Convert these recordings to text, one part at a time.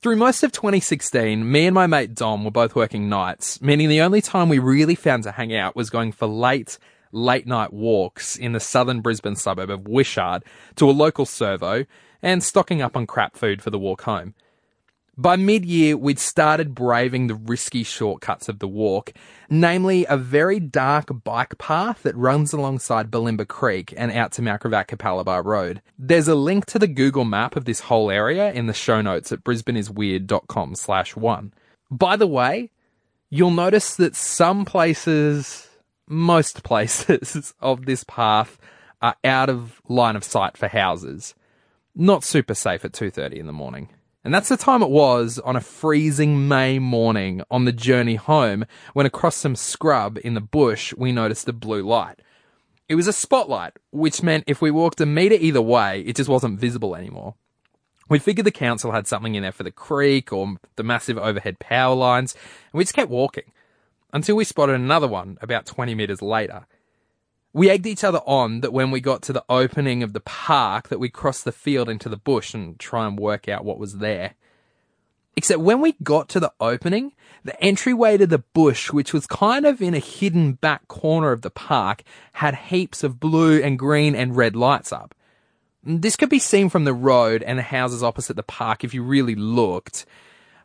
Through most of 2016, me and my mate Dom were both working nights, meaning the only time we really found to hang out was going for late, late night walks in the southern Brisbane suburb of Wishart to a local servo and stocking up on crap food for the walk home. By mid year, we'd started braving the risky shortcuts of the walk, namely a very dark bike path that runs alongside Bulimba Creek and out to Gravatt Road. There's a link to the Google map of this whole area in the show notes at brisbaneisweird.com slash one. By the way, you'll notice that some places, most places of this path are out of line of sight for houses. Not super safe at 2.30 in the morning. And that's the time it was on a freezing May morning on the journey home when across some scrub in the bush we noticed a blue light. It was a spotlight, which meant if we walked a metre either way, it just wasn't visible anymore. We figured the council had something in there for the creek or the massive overhead power lines, and we just kept walking until we spotted another one about 20 metres later. We egged each other on that when we got to the opening of the park that we'd cross the field into the bush and try and work out what was there. Except when we got to the opening, the entryway to the bush, which was kind of in a hidden back corner of the park, had heaps of blue and green and red lights up. This could be seen from the road and the houses opposite the park if you really looked.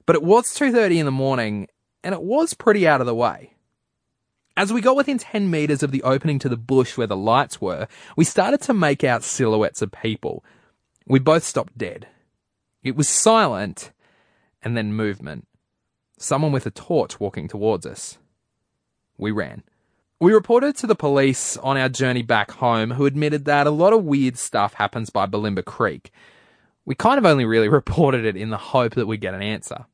But it was 2.30 in the morning and it was pretty out of the way. As we got within 10 metres of the opening to the bush where the lights were, we started to make out silhouettes of people. We both stopped dead. It was silent, and then movement. Someone with a torch walking towards us. We ran. We reported to the police on our journey back home, who admitted that a lot of weird stuff happens by Bulimba Creek. We kind of only really reported it in the hope that we'd get an answer.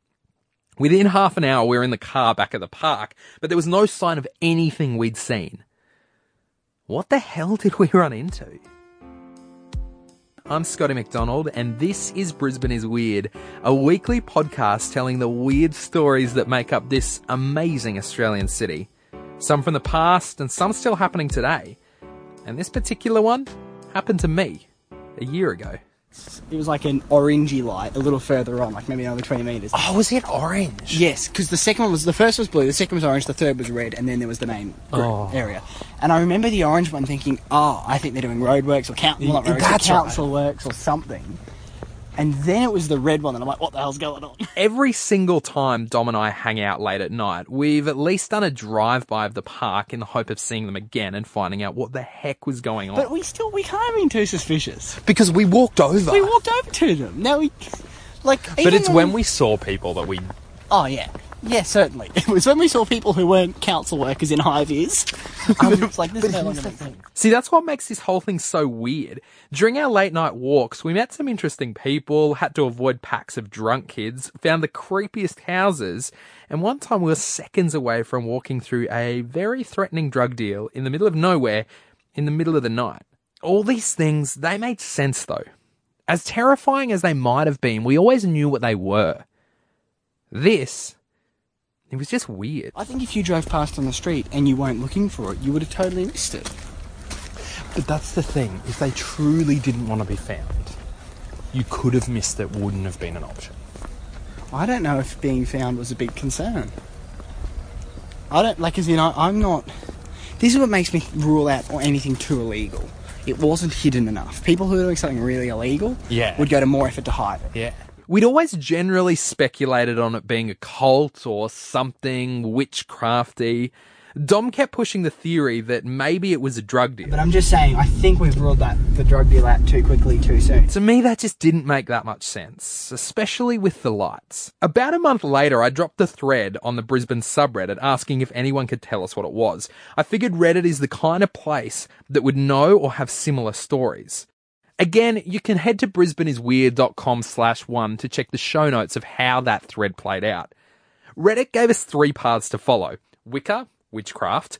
Within half an hour, we were in the car back at the park, but there was no sign of anything we'd seen. What the hell did we run into? I'm Scotty McDonald, and this is Brisbane is Weird, a weekly podcast telling the weird stories that make up this amazing Australian city. Some from the past, and some still happening today. And this particular one happened to me a year ago. It was like an orangey light a little further on, like maybe another 20 metres. Oh, was it orange? Yes, because the second one was, the first was blue, the second was orange, the third was red, and then there was the main Oh. area. And I remember the orange one thinking, oh, I think they're doing roadworks or count, well, not Y- roadworks, that's but council works or something. And then it was the red one, and I'm like, what the hell's going on? Every single time Dom and I hang out late at night, we've at least done a drive-by of the park in the hope of seeing them again and finding out what the heck was going on. But we still, we can't have been too suspicious. because we walked over. We walked over to them. Now we, like, but it's though- when we saw people that we Oh yeah, yeah, certainly. It was when we saw people who weren't council workers in high vis. Um, it was like this is no longer makes sense. See, that's what makes this whole thing so weird. During our late night walks, we met some interesting people, had to avoid packs of drunk kids, found the creepiest houses, and one time we were seconds away from walking through a very threatening drug deal in the middle of nowhere, in the middle of the night. All these things, they made sense though. As terrifying as they might have been, we always knew what they were. This, it was just weird. I think if you drove past on the street and you weren't looking for it, you would have totally missed it. But that's the thing. If they truly didn't want to be found, you could have missed it, wouldn't have been an option. I don't know if being found was a big concern. I don't like, as you know, I'm not. This is what makes me rule out or anything too illegal. It wasn't hidden enough. People who are doing something really illegal Yeah. would go to more effort to hide it. Yeah. We'd always generally speculated on it being a cult or something witchcrafty. Dom kept pushing the theory that maybe it was a drug deal. But I'm just saying, I think we've ruled that the drug deal out too quickly, too soon. To me, that just didn't make that much sense, especially with the lights. About a month later, I dropped a thread on the Brisbane subreddit asking if anyone could tell us what it was. I figured Reddit is the kind of place that would know or have similar stories. Again, you can head to brisbaneisweird.com slash one to check the show notes of how that thread played out. Reddit gave us three paths to follow. Wicca, witchcraft,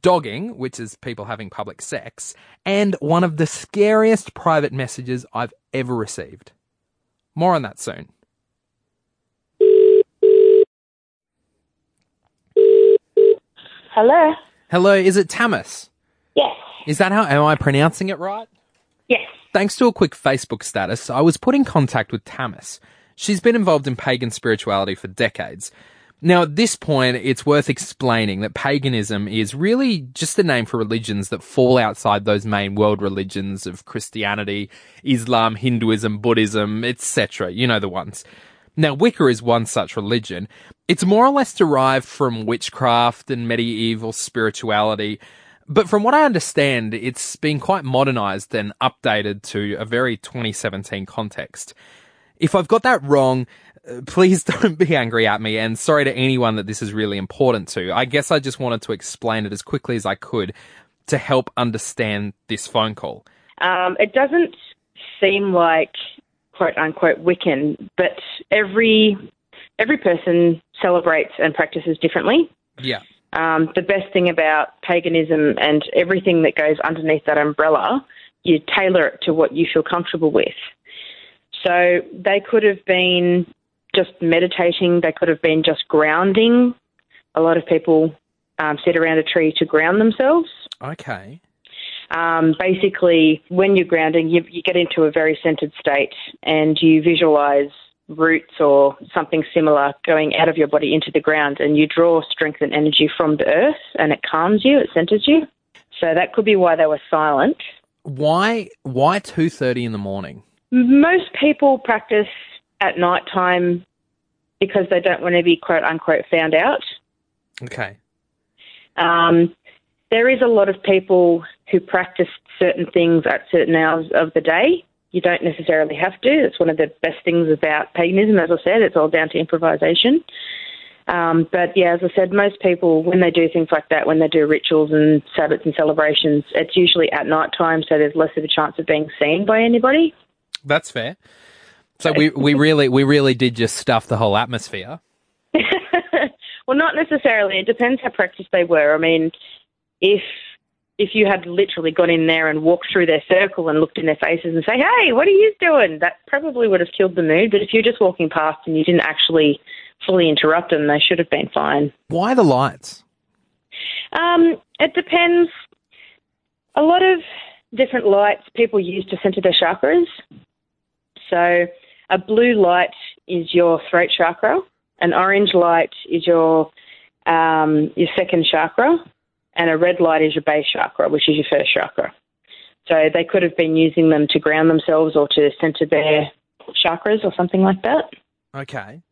dogging, which is people having public sex, and one of the scariest private messages I've ever received. More on that soon. Hello. Hello, is it Tamis? Yes. Is that how am I pronouncing it right? Yes. Thanks to a quick Facebook status, I was put in contact with Tamis. She's been involved in pagan spirituality for decades. Now, at this point, it's worth explaining that paganism is really just a name for religions that fall outside those main world religions of Christianity, Islam, Hinduism, Buddhism, etc. You know the ones. Now, Wicca is one such religion. It's more or less derived from witchcraft and medieval spirituality, but from what I understand, it's been quite modernized and updated to a very 2017 context. If I've got that wrong, uh, please don't be angry at me and sorry to anyone that this is really important to. I guess I just wanted to explain it as quickly as I could to help understand this phone call. Um, it doesn't seem like quote unquote Wiccan, but every every person celebrates and practices differently. Yeah. Um, the best thing about paganism and everything that goes underneath that umbrella, you tailor it to what you feel comfortable with. So they could have been just meditating, they could have been just grounding. A lot of people um, sit around a tree to ground themselves. Okay. Um, basically, when you're grounding, you, you get into a very centered state and you visualize roots or something similar going out of your body into the ground and you draw strength and energy from the earth and it calms you, it centers you. So that could be why they were silent. Why why 2:30 in the morning? Most people practice at night time because they don't want to be quote unquote found out. Okay. Um, there is a lot of people who practice certain things at certain hours of the day. You don't necessarily have to. It's one of the best things about paganism, as I said, it's all down to improvisation. Um, but yeah, as I said, most people, when they do things like that, when they do rituals and Sabbats and celebrations, it's usually at night time, so there's less of a chance of being seen by anybody. That's fair. So we, we really we really did just stuff the whole atmosphere. well, not necessarily. It depends how practiced they were. I mean, if if you had literally gone in there and walked through their circle and looked in their faces and say, "Hey, what are you doing?" That probably would have killed the mood. But if you're just walking past and you didn't actually fully interrupt them, they should have been fine. Why the lights? Um, it depends. A lot of different lights people use to center their chakras. So, a blue light is your throat chakra. An orange light is your um, your second chakra, and a red light is your base chakra, which is your first chakra. So they could have been using them to ground themselves or to center their chakras or something like that. Okay.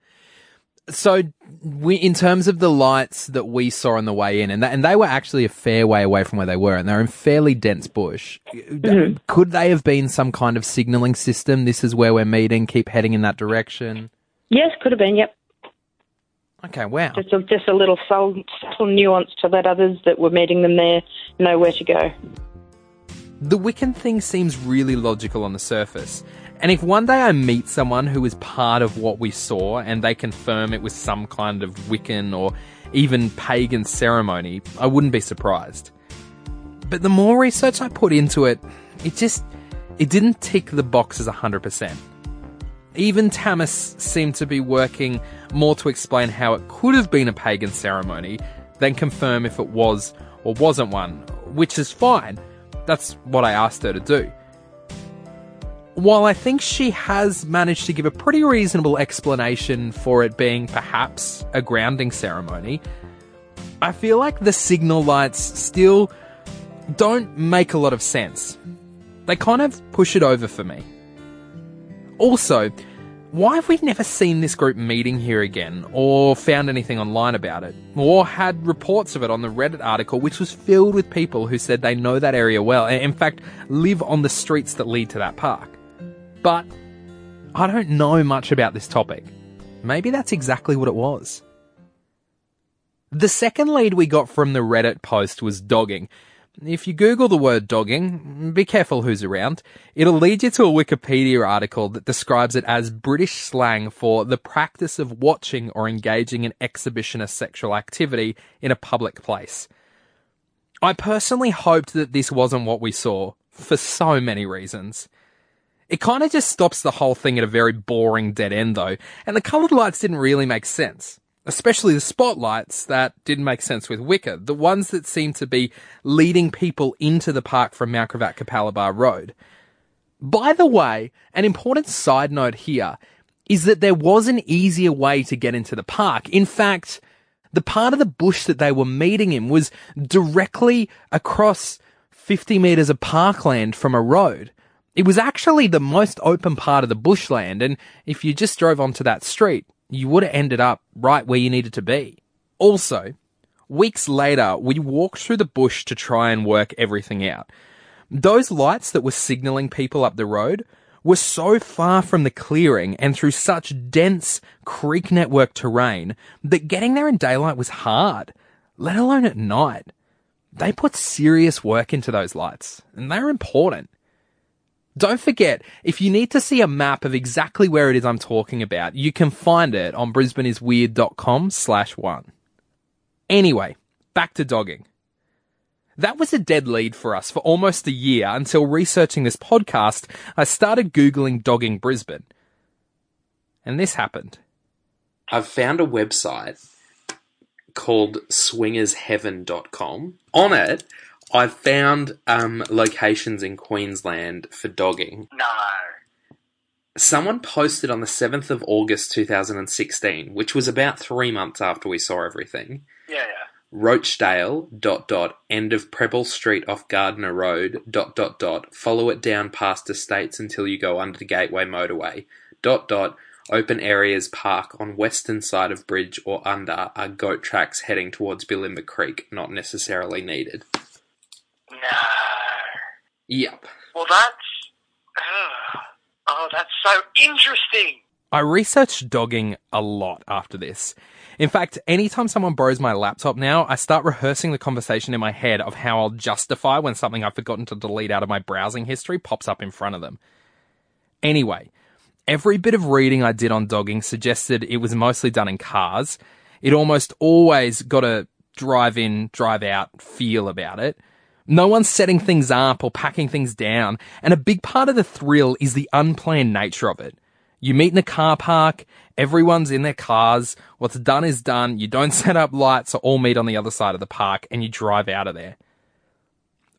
So, we, in terms of the lights that we saw on the way in, and that, and they were actually a fair way away from where they were, and they're in fairly dense bush. Mm-hmm. Could they have been some kind of signaling system? This is where we're meeting. Keep heading in that direction. Yes, could have been. Yep. Okay. Wow. Just a, just a little subtle, subtle nuance to let others that were meeting them there know where to go. The Wiccan thing seems really logical on the surface. And if one day I meet someone who is part of what we saw and they confirm it was some kind of Wiccan or even pagan ceremony, I wouldn't be surprised. But the more research I put into it, it just it didn't tick the boxes 100%. Even Tamis seemed to be working more to explain how it could have been a pagan ceremony than confirm if it was or wasn't one, which is fine. That's what I asked her to do. While I think she has managed to give a pretty reasonable explanation for it being perhaps a grounding ceremony, I feel like the signal lights still don't make a lot of sense. They kind of push it over for me. Also, why have we never seen this group meeting here again, or found anything online about it, or had reports of it on the Reddit article, which was filled with people who said they know that area well, and in fact live on the streets that lead to that park? But I don't know much about this topic. Maybe that's exactly what it was. The second lead we got from the Reddit post was dogging. If you Google the word dogging, be careful who's around. It'll lead you to a Wikipedia article that describes it as British slang for the practice of watching or engaging in exhibitionist sexual activity in a public place. I personally hoped that this wasn't what we saw, for so many reasons. It kind of just stops the whole thing at a very boring dead end though, and the coloured lights didn't really make sense. Especially the spotlights that didn't make sense with Wicca, the ones that seemed to be leading people into the park from Mount Gravatt Capalaba Road. By the way, an important side note here is that there was an easier way to get into the park. In fact, the part of the bush that they were meeting in was directly across 50 metres of parkland from a road. It was actually the most open part of the bushland, and if you just drove onto that street, you would have ended up right where you needed to be. Also, weeks later, we walked through the bush to try and work everything out. Those lights that were signalling people up the road were so far from the clearing and through such dense creek network terrain that getting there in daylight was hard, let alone at night. They put serious work into those lights, and they're important. Don't forget, if you need to see a map of exactly where it is I'm talking about, you can find it on brisbaneisweird.com slash one. Anyway, back to dogging. That was a dead lead for us for almost a year until researching this podcast, I started Googling dogging Brisbane. And this happened. I've found a website called swingersheaven.com. On it, I've found um, locations in Queensland for dogging. No. Someone posted on the 7th of August 2016, which was about three months after we saw everything. Yeah, yeah. Rochedale, dot dot, end of Preble Street off Gardner Road, dot dot dot, follow it down past estates until you go under the Gateway Motorway, dot dot, open areas park on western side of bridge or under are goat tracks heading towards Bulimba Creek, not necessarily needed. No. Yep. Well, that's. ugh. Oh, that's so interesting. I researched dogging a lot after this. In fact, anytime someone borrows my laptop now, I start rehearsing the conversation in my head of how I'll justify when something I've forgotten to delete out of my browsing history pops up in front of them. Anyway, every bit of reading I did on dogging suggested it was mostly done in cars. It almost always got a drive in, drive out feel about it. No one's setting things up or packing things down, and a big part of the thrill is the unplanned nature of it. You meet in a car park, everyone's in their cars, what's done is done, you don't set up lights or all meet on the other side of the park, and you drive out of there.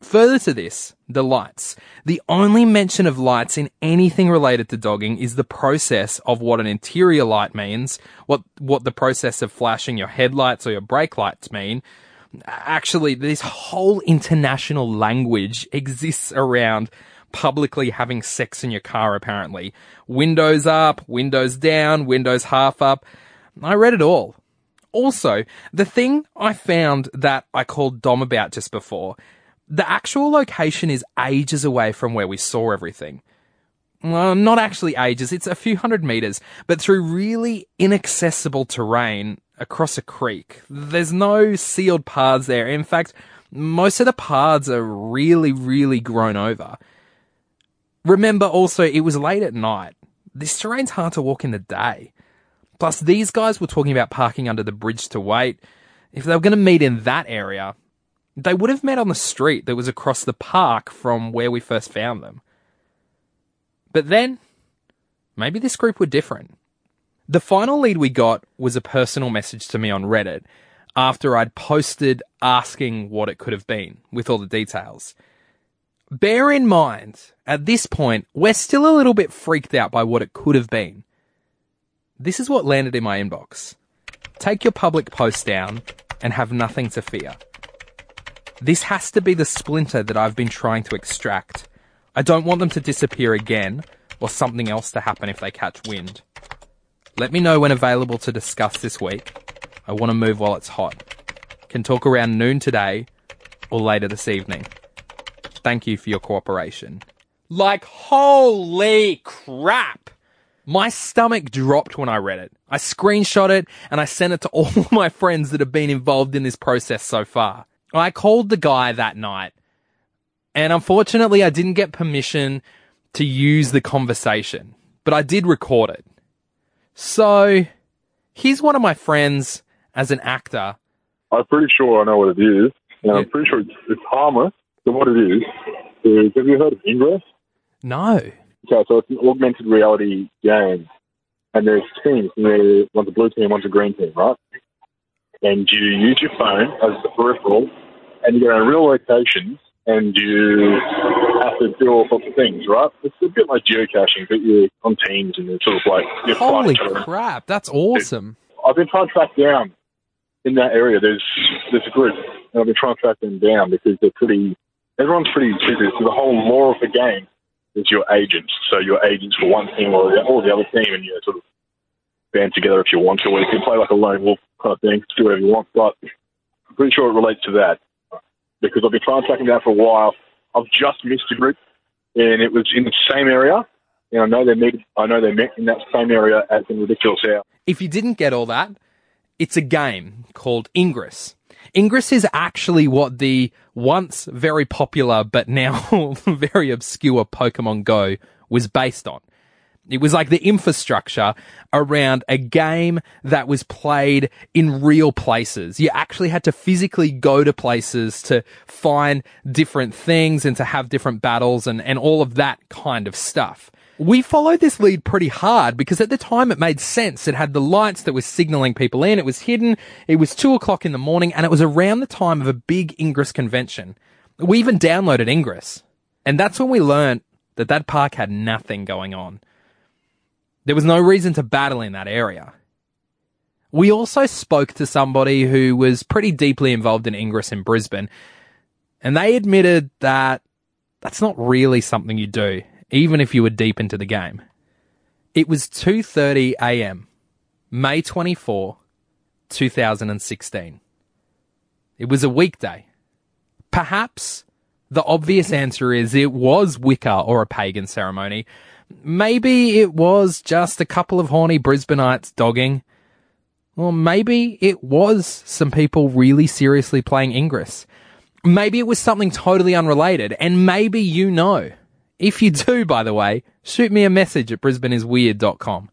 Further to this, the lights. The only mention of lights in anything related to dogging is the process of what an interior light means, what, what the process of flashing your headlights or your brake lights mean. Actually, this whole international language exists around publicly having sex in your car, apparently. Windows up, windows down, windows half up. I read it all. Also, the thing I found that I called Dom about just before, the actual location is ages away from where we saw everything. Well, not actually ages, it's a few hundred meters, but through really inaccessible terrain across a creek. There's no sealed paths there. In fact, most of the paths are really, really grown over. Remember also, it was late at night. This terrain's hard to walk in the day. Plus, these guys were talking about parking under the bridge to wait. If they were going to meet in that area, they would have met on the street that was across the park from where we first found them. But then, maybe this group were different. The final lead we got was a personal message to me on Reddit after I'd posted asking what it could have been with all the details. Bear in mind, at this point, we're still a little bit freaked out by what it could have been. This is what landed in my inbox. Take your public post down and have nothing to fear. This has to be the splinter that I've been trying to extract. I don't want them to disappear again or something else to happen if they catch wind. Let me know when available to discuss this week. I want to move while it's hot. Can talk around noon today or later this evening. Thank you for your cooperation. Like, holy crap! My stomach dropped when I read it. I screenshot it and I sent it to all my friends that have been involved in this process so far. I called the guy that night and unfortunately I didn't get permission to use the conversation, but I did record it. So, here's one of my friends as an actor. I'm pretty sure I know what it is. And I'm pretty sure it's, it's harmless. So what it is, is have you heard of Ingress? No. Okay, so it's an augmented reality game. And there's teams, and there- one's a blue team, one's a green team, right? And you use your phone as the peripheral, and you go in real locations, and you have to do all sorts of things, right? It's a bit like geocaching, but you're on teams and it's sort of like you're Holy fighting each other. crap, that's awesome. I've been trying to track down in that area. There's there's a group, and I've been trying to track them down because they're pretty. Everyone's pretty busy. So the whole law of the game is your agents. So your agents for one team or the, or the other team, and you sort of band together if you want to. Or you can play like a lone wolf kind of thing, do whatever you want. But I'm pretty sure it relates to that because I've been trying to track them down for a while. I've just missed a group, and it was in the same area. And I know they met. I know they met in that same area as in Ridiculous Hour. If you didn't get all that, it's a game called Ingress. Ingress is actually what the once very popular but now very obscure Pokemon Go was based on. It was like the infrastructure around a game that was played in real places. You actually had to physically go to places to find different things and to have different battles and, and all of that kind of stuff. We followed this lead pretty hard because at the time it made sense. It had the lights that were signaling people in. It was hidden. It was two o'clock in the morning and it was around the time of a big Ingress convention. We even downloaded Ingress. And that's when we learned that that park had nothing going on. There was no reason to battle in that area. We also spoke to somebody who was pretty deeply involved in Ingress in Brisbane, and they admitted that that's not really something you do, even if you were deep into the game. It was 2:30 a.m., May 24, 2016. It was a weekday. Perhaps the obvious answer is it was Wicca or a pagan ceremony. Maybe it was just a couple of horny Brisbaneites dogging. Or maybe it was some people really seriously playing Ingress. Maybe it was something totally unrelated, and maybe you know. If you do, by the way, shoot me a message at brisbaneisweird.com.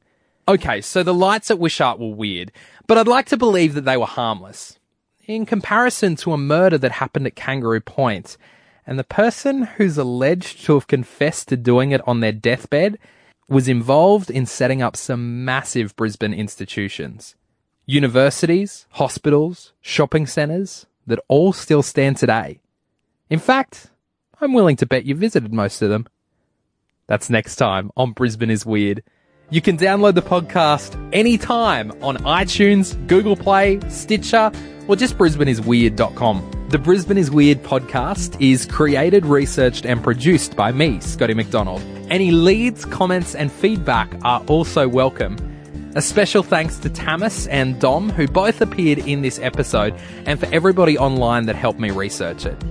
Okay, so the lights at Wishart were weird, but I'd like to believe that they were harmless. In comparison to a murder that happened at Kangaroo Point, and the person who's alleged to have confessed to doing it on their deathbed was involved in setting up some massive Brisbane institutions. Universities, hospitals, shopping centres that all still stand today. In fact, I'm willing to bet you visited most of them. That's next time on Brisbane is Weird. You can download the podcast anytime on iTunes, Google Play, Stitcher, or just brisbaneisweird.com. The Brisbane is Weird podcast is created, researched, and produced by me, Scotty McDonald. Any leads, comments, and feedback are also welcome. A special thanks to Tamis and Dom, who both appeared in this episode, and for everybody online that helped me research it.